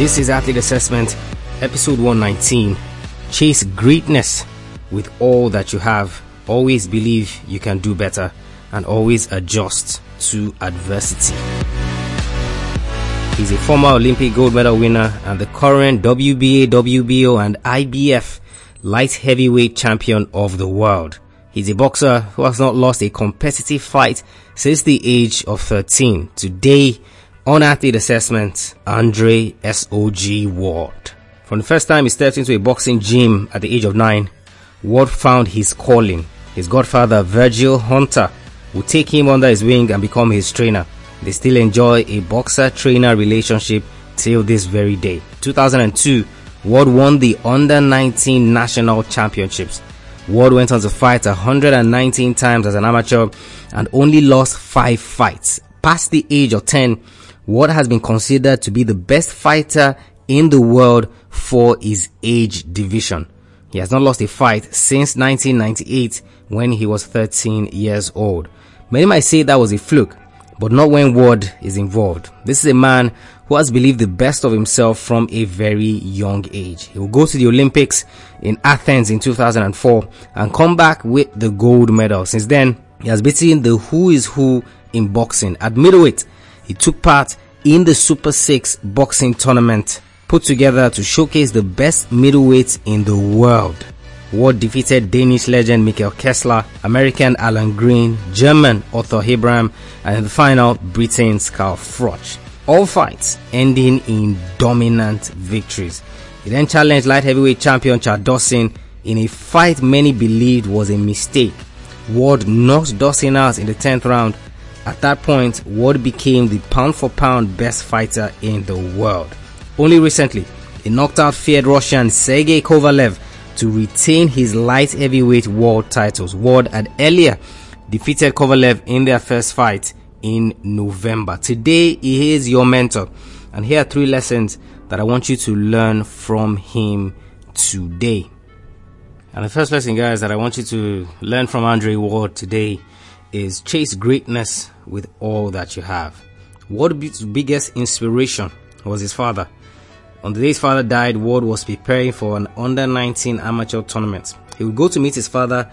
This is Athlete Assessment, episode 119. Chase greatness with all that you have. Always believe you can do better and always adjust to adversity. He's a former Olympic gold medal winner and the current WBA, WBO, and IBF light heavyweight champion of the world. He's a boxer who has not lost a competitive fight since the age of 13. Today, on athlete assessment, Andre SOG Ward. From the first time he stepped into a boxing gym at the age of 9, Ward found his calling. His godfather, Virgil Hunter, would take him under his wing and become his trainer. They still enjoy a boxer-trainer relationship till this very day. 2002, Ward won the Under 19 National Championships. Ward went on to fight 119 times as an amateur and only lost 5 fights. Past the age of 10, Ward has been considered to be the best fighter in the world for his age division. He has not lost a fight since 1998 when he was 13 years old. Many might say that was a fluke, but not when Ward is involved. This is a man who has believed the best of himself from a very young age. He will go to the Olympics in Athens in 2004 and come back with the gold medal. Since then, he has beaten the who is who in boxing. At middleweight, he took part in the Super 6 boxing tournament put together to showcase the best middleweights in the world. Ward defeated Danish legend Mikkel Kessler, American Allan Green, German Arthur Abraham, and in the final, Britain's Carl Froch. All fights ending in dominant victories. He then challenged light heavyweight champion Chad Dawson in a fight many believed was a mistake. Ward knocked Dawson out in the 10th round at that point, Ward became the pound for pound best fighter in the world. Only recently, he knocked out feared Russian Sergey Kovalev to retain his light heavyweight world titles. Ward had earlier defeated Kovalev in their first fight in November. Today, he is your mentor, and here are three lessons that I want you to learn from him today. And the first lesson, guys, that I want you to learn from Andre Ward today is chase greatness with all that you have. Ward's biggest inspiration was his father. On the day his father died, Ward was preparing for an under 19 amateur tournament. He would go to meet his father's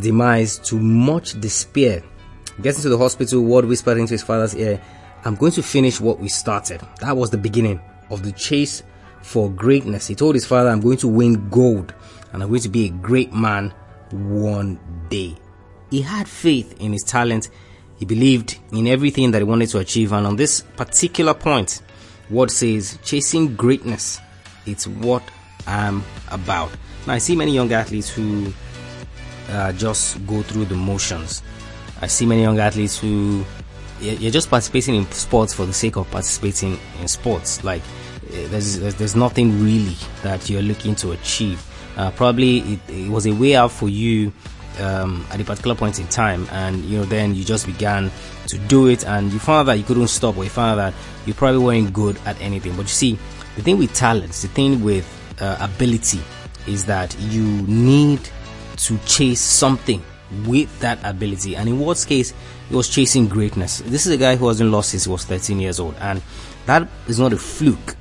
demise to much despair. Getting to the hospital, Ward whispered into his father's ear, I'm going to finish what we started. That was the beginning of the chase for greatness. He told his father, I'm going to win gold and I'm going to be a great man one day. He had faith in his talent. He believed in everything that he wanted to achieve. And on this particular point, Ward says, chasing greatness, it's what I'm about. Now, I see many young athletes who uh, just go through the motions. I see many young athletes who you're just participating in sports for the sake of participating in sports. Like eh, there's there's nothing really that you're looking to achieve. Uh, probably it, it, was a way out for you um, at a particular point in time, and you know, then you just began to do it, and you found that you couldn't stop, or you found that you probably weren't good at anything. But you see, the thing with talents, the thing with uh, ability, is that you need to chase something with that ability. And in Ward's case, he was chasing greatness. This is a guy who hasn't lost since he was 13 years old, and that is not a fluke.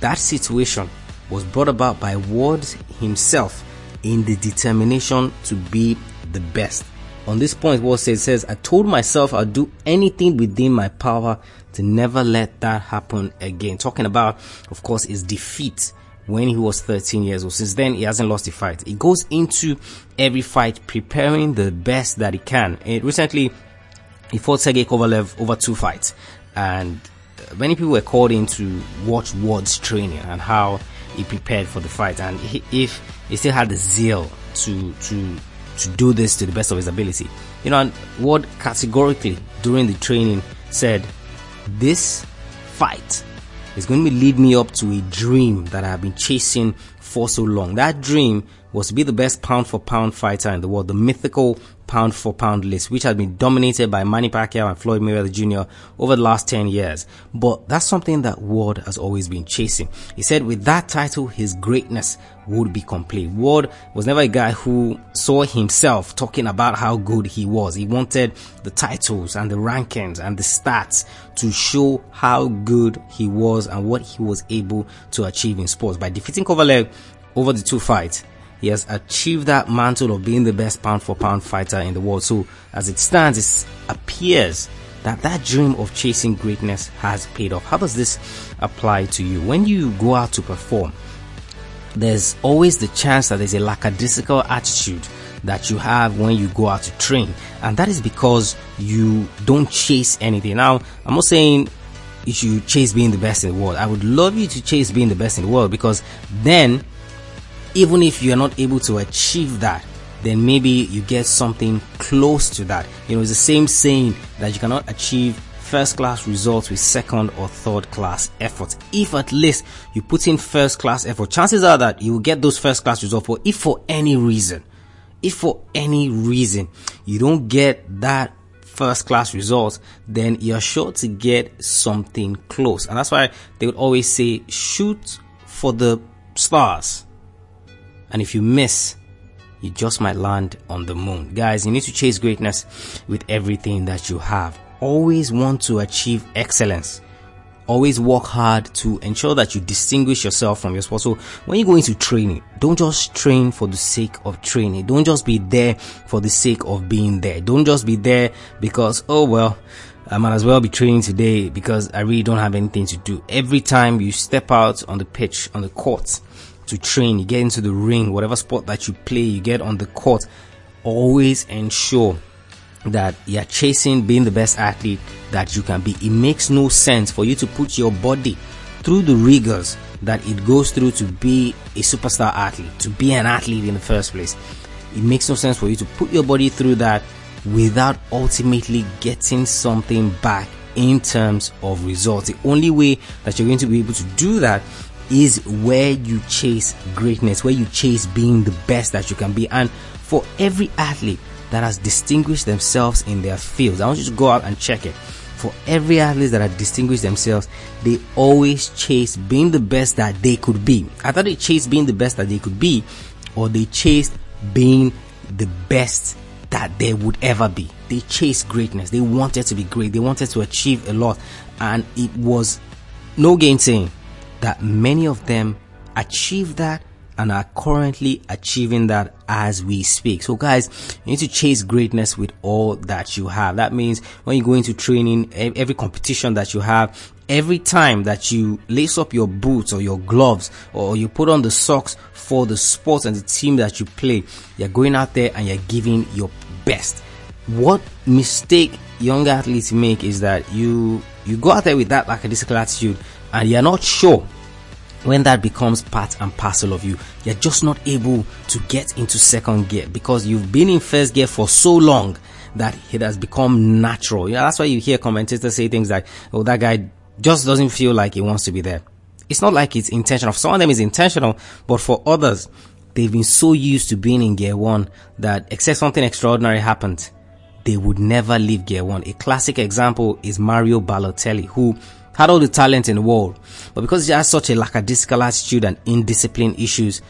That situation was brought about by Ward himself in the determination to be the best. On this point, Ward says says, I told myself I'll do anything within my power to never let that happen again. Talking about, of course, his defeat when he was 13 years old. Since then, he hasn't lost a fight. He goes into every fight preparing the best that he can. And recently, he fought Sergey Kovalev over two fights, and uh, many people were called in to watch Ward's training and how he prepared for the fight. And he, if he still had the zeal to to to do this to the best of his ability. You know, and Ward categorically during the training said, This fight is going to lead me up to a dream that I have been chasing for so long. That dream was to be the best pound for pound fighter in the world, the mythical pound for pound list, which had been dominated by Manny Pacquiao and Floyd Mayweather Jr. over the last 10 years. But that's something that Ward has always been chasing. He said with that title, his greatness would be complete. Ward was never a guy who saw himself talking about how good he was. He wanted the titles and the rankings and the stats to show how good he was and what he was able to achieve in sports. By defeating Kovalev over the two fights, he has achieved that mantle of being the best pound for pound fighter in the world. So as it stands, it appears that that dream of chasing greatness has paid off. How does this apply to you? When you go out to perform, there's always the chance that there's a lackadaisical attitude that you have when you go out to train. And that is because you don't chase anything. Now, I'm not saying you should chase being the best in the world. I would love you to chase being the best in the world because then even if you're not able to achieve that, then maybe you get something close to that. You know, it's the same saying that you cannot achieve first class results with second or third class effort. If at least you put in first class effort, chances are that you will get those first class results. But if for any reason, if for any reason you don't get that first class results, then you're sure to get something close. And that's why they would always say, shoot for the stars and if you miss, you just might land on the moon. Guys, you need to chase greatness with everything that you have. Always want to achieve excellence. Always work hard to ensure that you distinguish yourself from your sport. So when you go into training, don't just train for the sake of training. Don't just be there for the sake of being there. Don't just be there because, oh well, I might as well be training today because I really don't have anything to do. Every time you step out on the pitch, on the court, to train, you get into the ring, whatever sport that you play, you get on the court, always ensure that you're chasing being the best athlete that you can be. It makes no sense for you to put your body through the rigors that it goes through to be a superstar athlete, to be an athlete in the first place. It makes no sense for you to put your body through that without ultimately getting something back in terms of results. The only way that you're going to be able to do that is where you chase greatness, where you chase being the best that you can be. And for every athlete that has distinguished themselves in their fields, I want you to go out and check it. For every athlete that has distinguished themselves, they always chase being the best that they could be. Either they chase being the best that they could be, or they chased being the best that they would ever be. They chased greatness. They wanted to be great. They wanted to achieve a lot. And it was no gainsaying that many of them achieve that and are currently achieving that as we speak. So guys, you need to chase greatness with all that you have. That means when you go into training, every competition that you have, every time that you lace up your boots or your gloves or you put on the socks for the sports and the team that you play, you're going out there and you're giving your best. What mistake young athletes make is that you you go out there with that lackadaisical attitude and you're not sure when that becomes part and parcel of you, you're just not able to get into second gear because you've been in first gear for so long that it has become natural. Yeah, that's why you hear commentators say things like, oh, that guy just doesn't feel like he wants to be there. It's not like it's intentional. For some of them, is intentional, but for others, they've been so used to being in gear one that except something extraordinary happened, they would never leave gear one. A classic example is Mario Balotelli, who had all the talent in the world, but because he has such a lackadaisical attitude and indiscipline issues,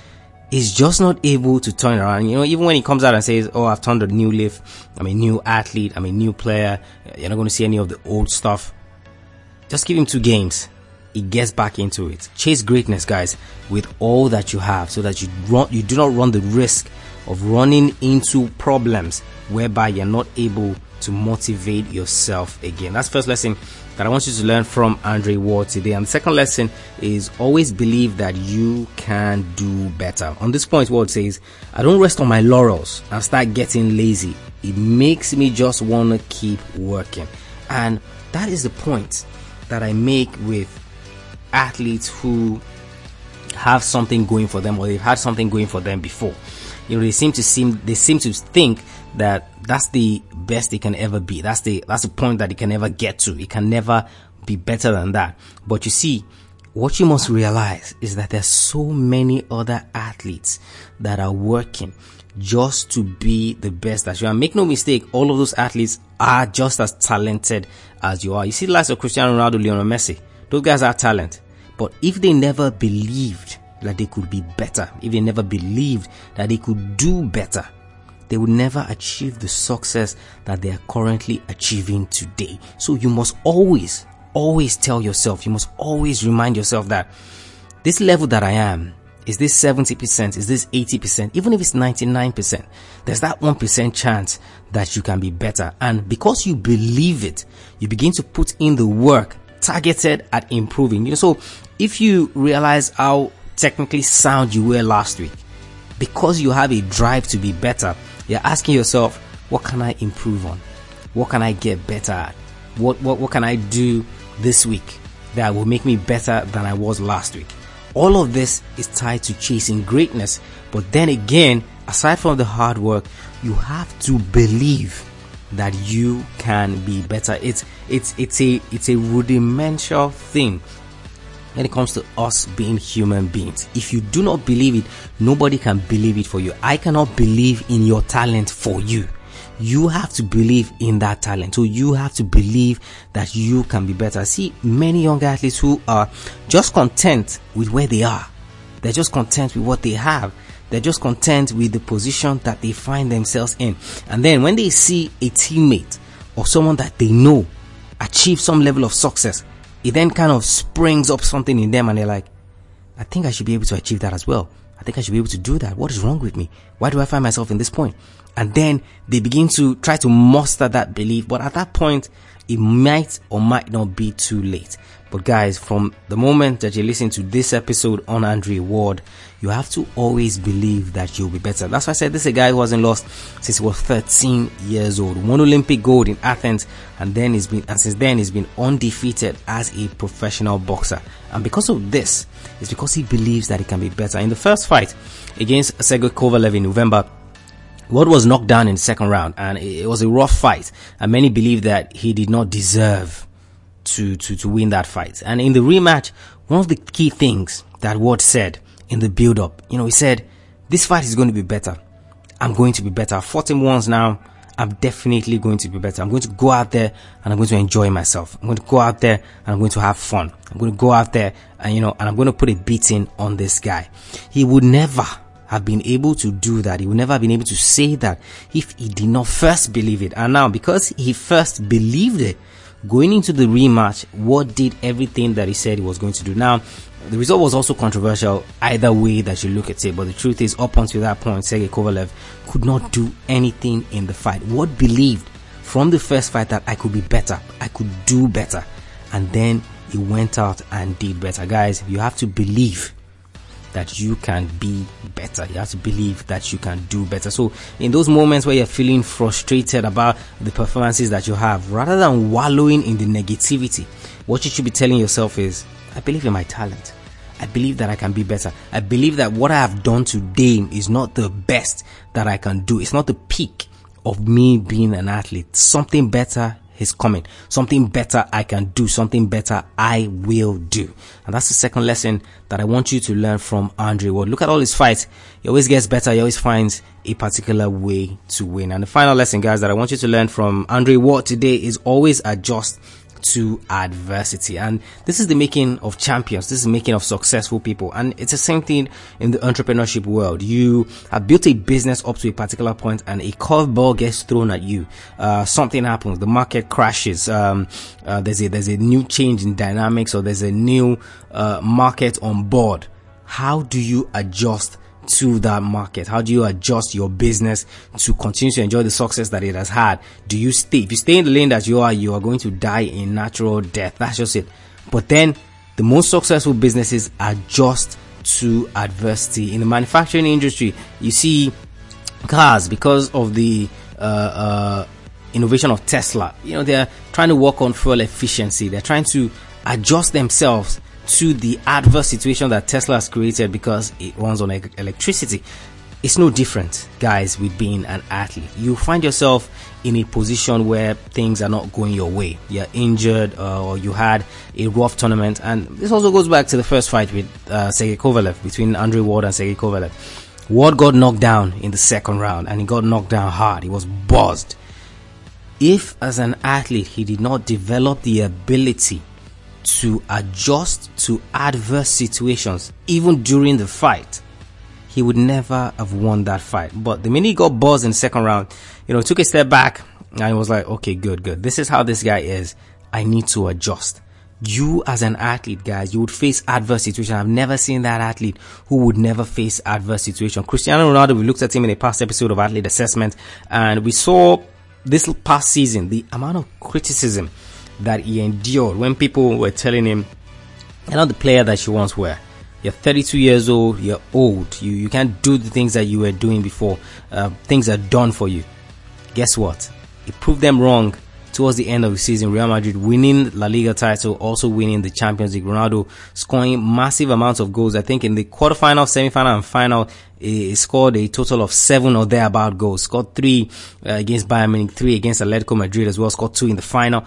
he's just not able to turn around. You know, even when he comes out and says, "Oh, I've turned a new leaf. I'm a new athlete. I'm a new player. You're not going to see any of the old stuff." Just give him two games. He gets back into it. Chase greatness, guys, with all that you have, so that you run, you do not run the risk of running into problems whereby you're not able to motivate yourself again. That's first lesson that I want you to learn from Andre Ward today. And the second lesson is always believe that you can do better. On this point, Ward says, I don't rest on my laurels and start getting lazy. It makes me just want to keep working. And that is the point that I make with athletes who have something going for them or they've had something going for them before. You know, they seem to seem, they seem to think that that's the best it can ever be. That's the that's the point that it can never get to. It can never be better than that. But you see, what you must realize is that there's so many other athletes that are working just to be the best that you are. Make no mistake, all of those athletes are just as talented as you are. You see the likes of Cristiano Ronaldo, Lionel Messi. Those guys are talent. But if they never believed that they could be better, if they never believed that they could do better, they would never achieve the success that they are currently achieving today. So you must always, always tell yourself, you must always remind yourself that this level that I am, is this 70%? Is this 80%? Even if it's 99%, there's that 1% chance that you can be better. And because you believe it, you begin to put in the work targeted at improving. You know, so if you realize how technically sound you were last week, because you have a drive to be better, you're asking yourself, what can I improve on? What can I get better at? What, what, what can I do this week that will make me better than I was last week? All of this is tied to chasing greatness. But then again, aside from the hard work, you have to believe that you can be better. It's it's it's a it's a rudimental thing when it comes to us being human beings. If you do not believe it, nobody can believe it for you. I cannot believe in your talent for you. You have to believe in that talent. So you have to believe that you can be better. see many young athletes who are just content with where they are. They're just content with what they have. They're just content with the position that they find themselves in. And then when they see a teammate or someone that they know achieve some level of success, it then kind of springs up something in them and they're like, I think I should be able to achieve that as well. I think I should be able to do that. What is wrong with me? Why do I find myself in this point? And then they begin to try to muster that belief. But at that point, it might or might not be too late. But guys, from the moment that you listen to this episode on Andre Ward, you have to always believe that you'll be better. That's why I said this is a guy who hasn't lost since he was 13 years old. Won Olympic gold in Athens and then he's been, and since then he's been undefeated as a professional boxer. And because of this, it's because he believes that he can be better. In the first fight against Sergey Kovalev in November, Ward was knocked down in the second round and it was a rough fight and many believe that he did not deserve to, to, to win that fight. And in the rematch, one of the key things that Ward said in the build up, you know, he said, this fight is going to be better. I'm going to be better. I fought him once now. I'm definitely going to be better. I'm going to go out there and I'm going to enjoy myself. I'm going to go out there and I'm going to have fun. I'm going to go out there and, you know, and I'm going to put a beating on this guy. He would never have been able to do that. He would never have been able to say that if he did not first believe it. And now, because he first believed it, Going into the rematch, Ward did everything that he said he was going to do. Now, the result was also controversial either way that you look at it, but the truth is, up until that point, Sergey Kovalev could not do anything in the fight. Ward believed from the first fight that I could be better, I could do better, and then he went out and did better. Guys, you have to believe that you can be better. You have to believe that you can do better. So, in those moments where you're feeling frustrated about the performances that you have, rather than wallowing in the negativity, what you should be telling yourself is, I believe in my talent. I believe that I can be better. I believe that what I have done today is not the best that I can do. It's not the peak of me being an athlete. Something better is coming. Something better I can do. Something better I will do. And that's the second lesson that I want you to learn from Andre Ward. Look at all his fights. He always gets better. He always finds a particular way to win. And the final lesson, guys, that I want you to learn from Andre Ward today is always adjust to adversity. And this is the making of champions. This is making of successful people. And it's the same thing in the entrepreneurship world. You have built a business up to a particular point and a curveball gets thrown at you. Uh, something happens. The market crashes. Um, uh, there's a, there's a new change in dynamics or there's a new, uh, market on board. How do you adjust to that market? How do you adjust your business to continue to enjoy the success that it has had? Do you stay? If you stay in the lane that you are, you are going to die a natural death. That's just it. But then the most successful businesses adjust to adversity. In the manufacturing industry, you see cars because of the uh, uh, innovation of Tesla. You know, they're trying to work on fuel efficiency. They're trying to adjust themselves to the adverse situation that Tesla has created because it runs on electricity. it's no different, guys, with being an athlete. You find yourself in a position where things are not going your way. You're injured uh, or you had a rough tournament. And this also goes back to the first fight with uh, Sergey Kovalev, between Andre Ward and Sergey Kovalev. Ward got knocked down in the second round and he got knocked down hard. He was buzzed. If, as an athlete, he did not develop the ability to adjust to adverse situations, even during the fight, he would never have won that fight. But the minute he got buzzed in the second round, you know, took a step back and was like, okay, good, good. This is how this guy is. I need to adjust. You as an athlete, guys, you would face adverse situation. I've never seen that athlete who would never face adverse situation. Cristiano Ronaldo, we looked at him in a past episode of athlete assessment and we saw this past season, the amount of criticism that he endured when people were telling him, you're not the player that you once were you're 32 years old, you're old, you, you can't do the things that you were doing before. Uh, things are done for you. Guess what? It proved them wrong towards the end of the season. Real Madrid winning La Liga title, also winning the Champions League. Ronaldo scoring massive amounts of goals. I think in the quarterfinal, semifinal, and final, he scored a total of seven or thereabout goals. Scored three uh, against Bayern Munich, three against Atletico Madrid as well. Scored two in the final.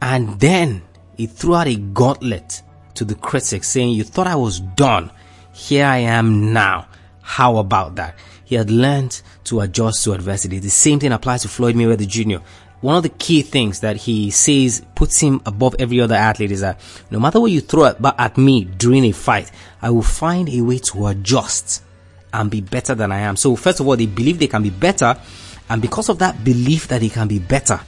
And then he threw out a gauntlet to the critics saying, You thought I was done. Here I am now. How about that? He had learned to adjust to adversity. The same thing applies to Floyd Mayweather Jr. One of the key things that he says puts him above every other athlete is that no matter what you throw at, at me during a fight, I will find a way to adjust and be better than I am. So first of all, they believe they can be better. And because of that belief that they can be better,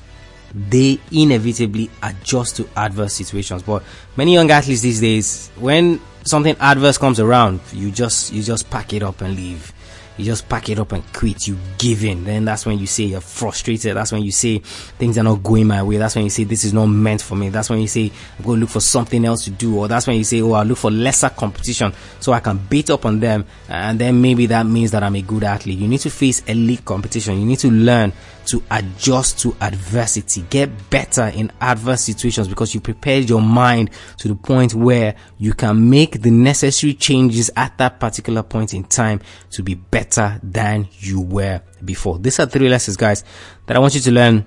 they inevitably adjust to adverse situations. But many young athletes these days, when something adverse comes around, you just you just pack it up and leave you just pack it up and quit. You give in. Then that's when you say you're frustrated. That's when you say things are not going my way. That's when you say this is not meant for me. That's when you say I'm going to look for something else to do. Or that's when you say, oh, I'll look for lesser competition so I can beat up on them. And then maybe that means that I'm a good athlete. You need to face elite competition. You need to learn to adjust to adversity. Get better in adverse situations because you prepared your mind to the point where you can make the necessary changes at that particular point in time to be better than you were before. These are three lessons, guys, that I want you to learn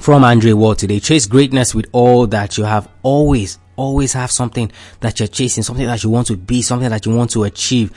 from Andre Ward today. Chase greatness with all that you have. Always, always have something that you're chasing, something that you want to be, something that you want to achieve.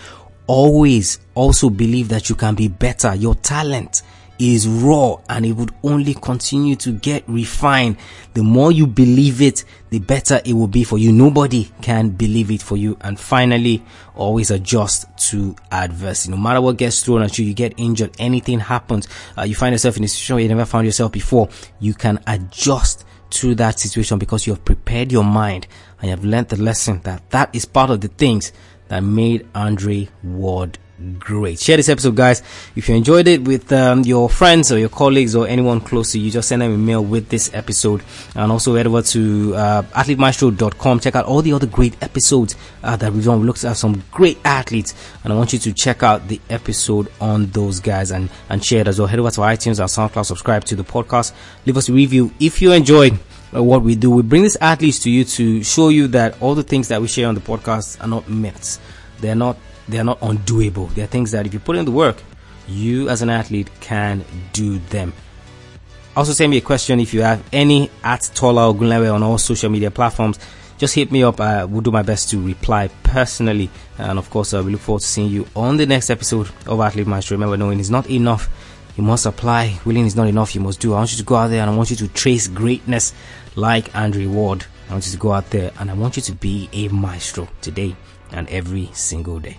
Always also believe that you can be better. Your talent is raw and it would only continue to get refined. The more you believe it, the better it will be for you. Nobody can believe it for you. And finally, always adjust to adversity. No matter what gets thrown at you, you get injured, anything happens, uh, you find yourself in a situation you never found yourself before, you can adjust to that situation because you have prepared your mind and you have learned the lesson that that is part of the things that made Andre Ward great. Share this episode, guys. If you enjoyed it with um, your friends or your colleagues or anyone close to you, just send them a mail with this episode. And also head over to uh, athletemaestro.com. Check out all the other great episodes uh, that we've done. We looked at some great athletes, and I want you to check out the episode on those guys and, and share it as well. Head over to iTunes and SoundCloud, subscribe to the podcast, leave us a review if you enjoyed uh, what we do. We bring these athletes to you to show you that all the things that we share on the podcast are not myths. They're not they are not undoable. They are things that if you put in the work, you as an athlete can do them. Also send me a question if you have any at Tola Ogunlewe on all social media platforms. Just hit me up. I will do my best to reply personally. And of course, uh, we look forward to seeing you on the next episode of Athlete Maestro. Remember, knowing is not enough. You must apply. Willing is not enough. You must do. I want you to go out there and I want you to trace greatness like Andre Ward. I want you to go out there and I want you to be a maestro today and every single day.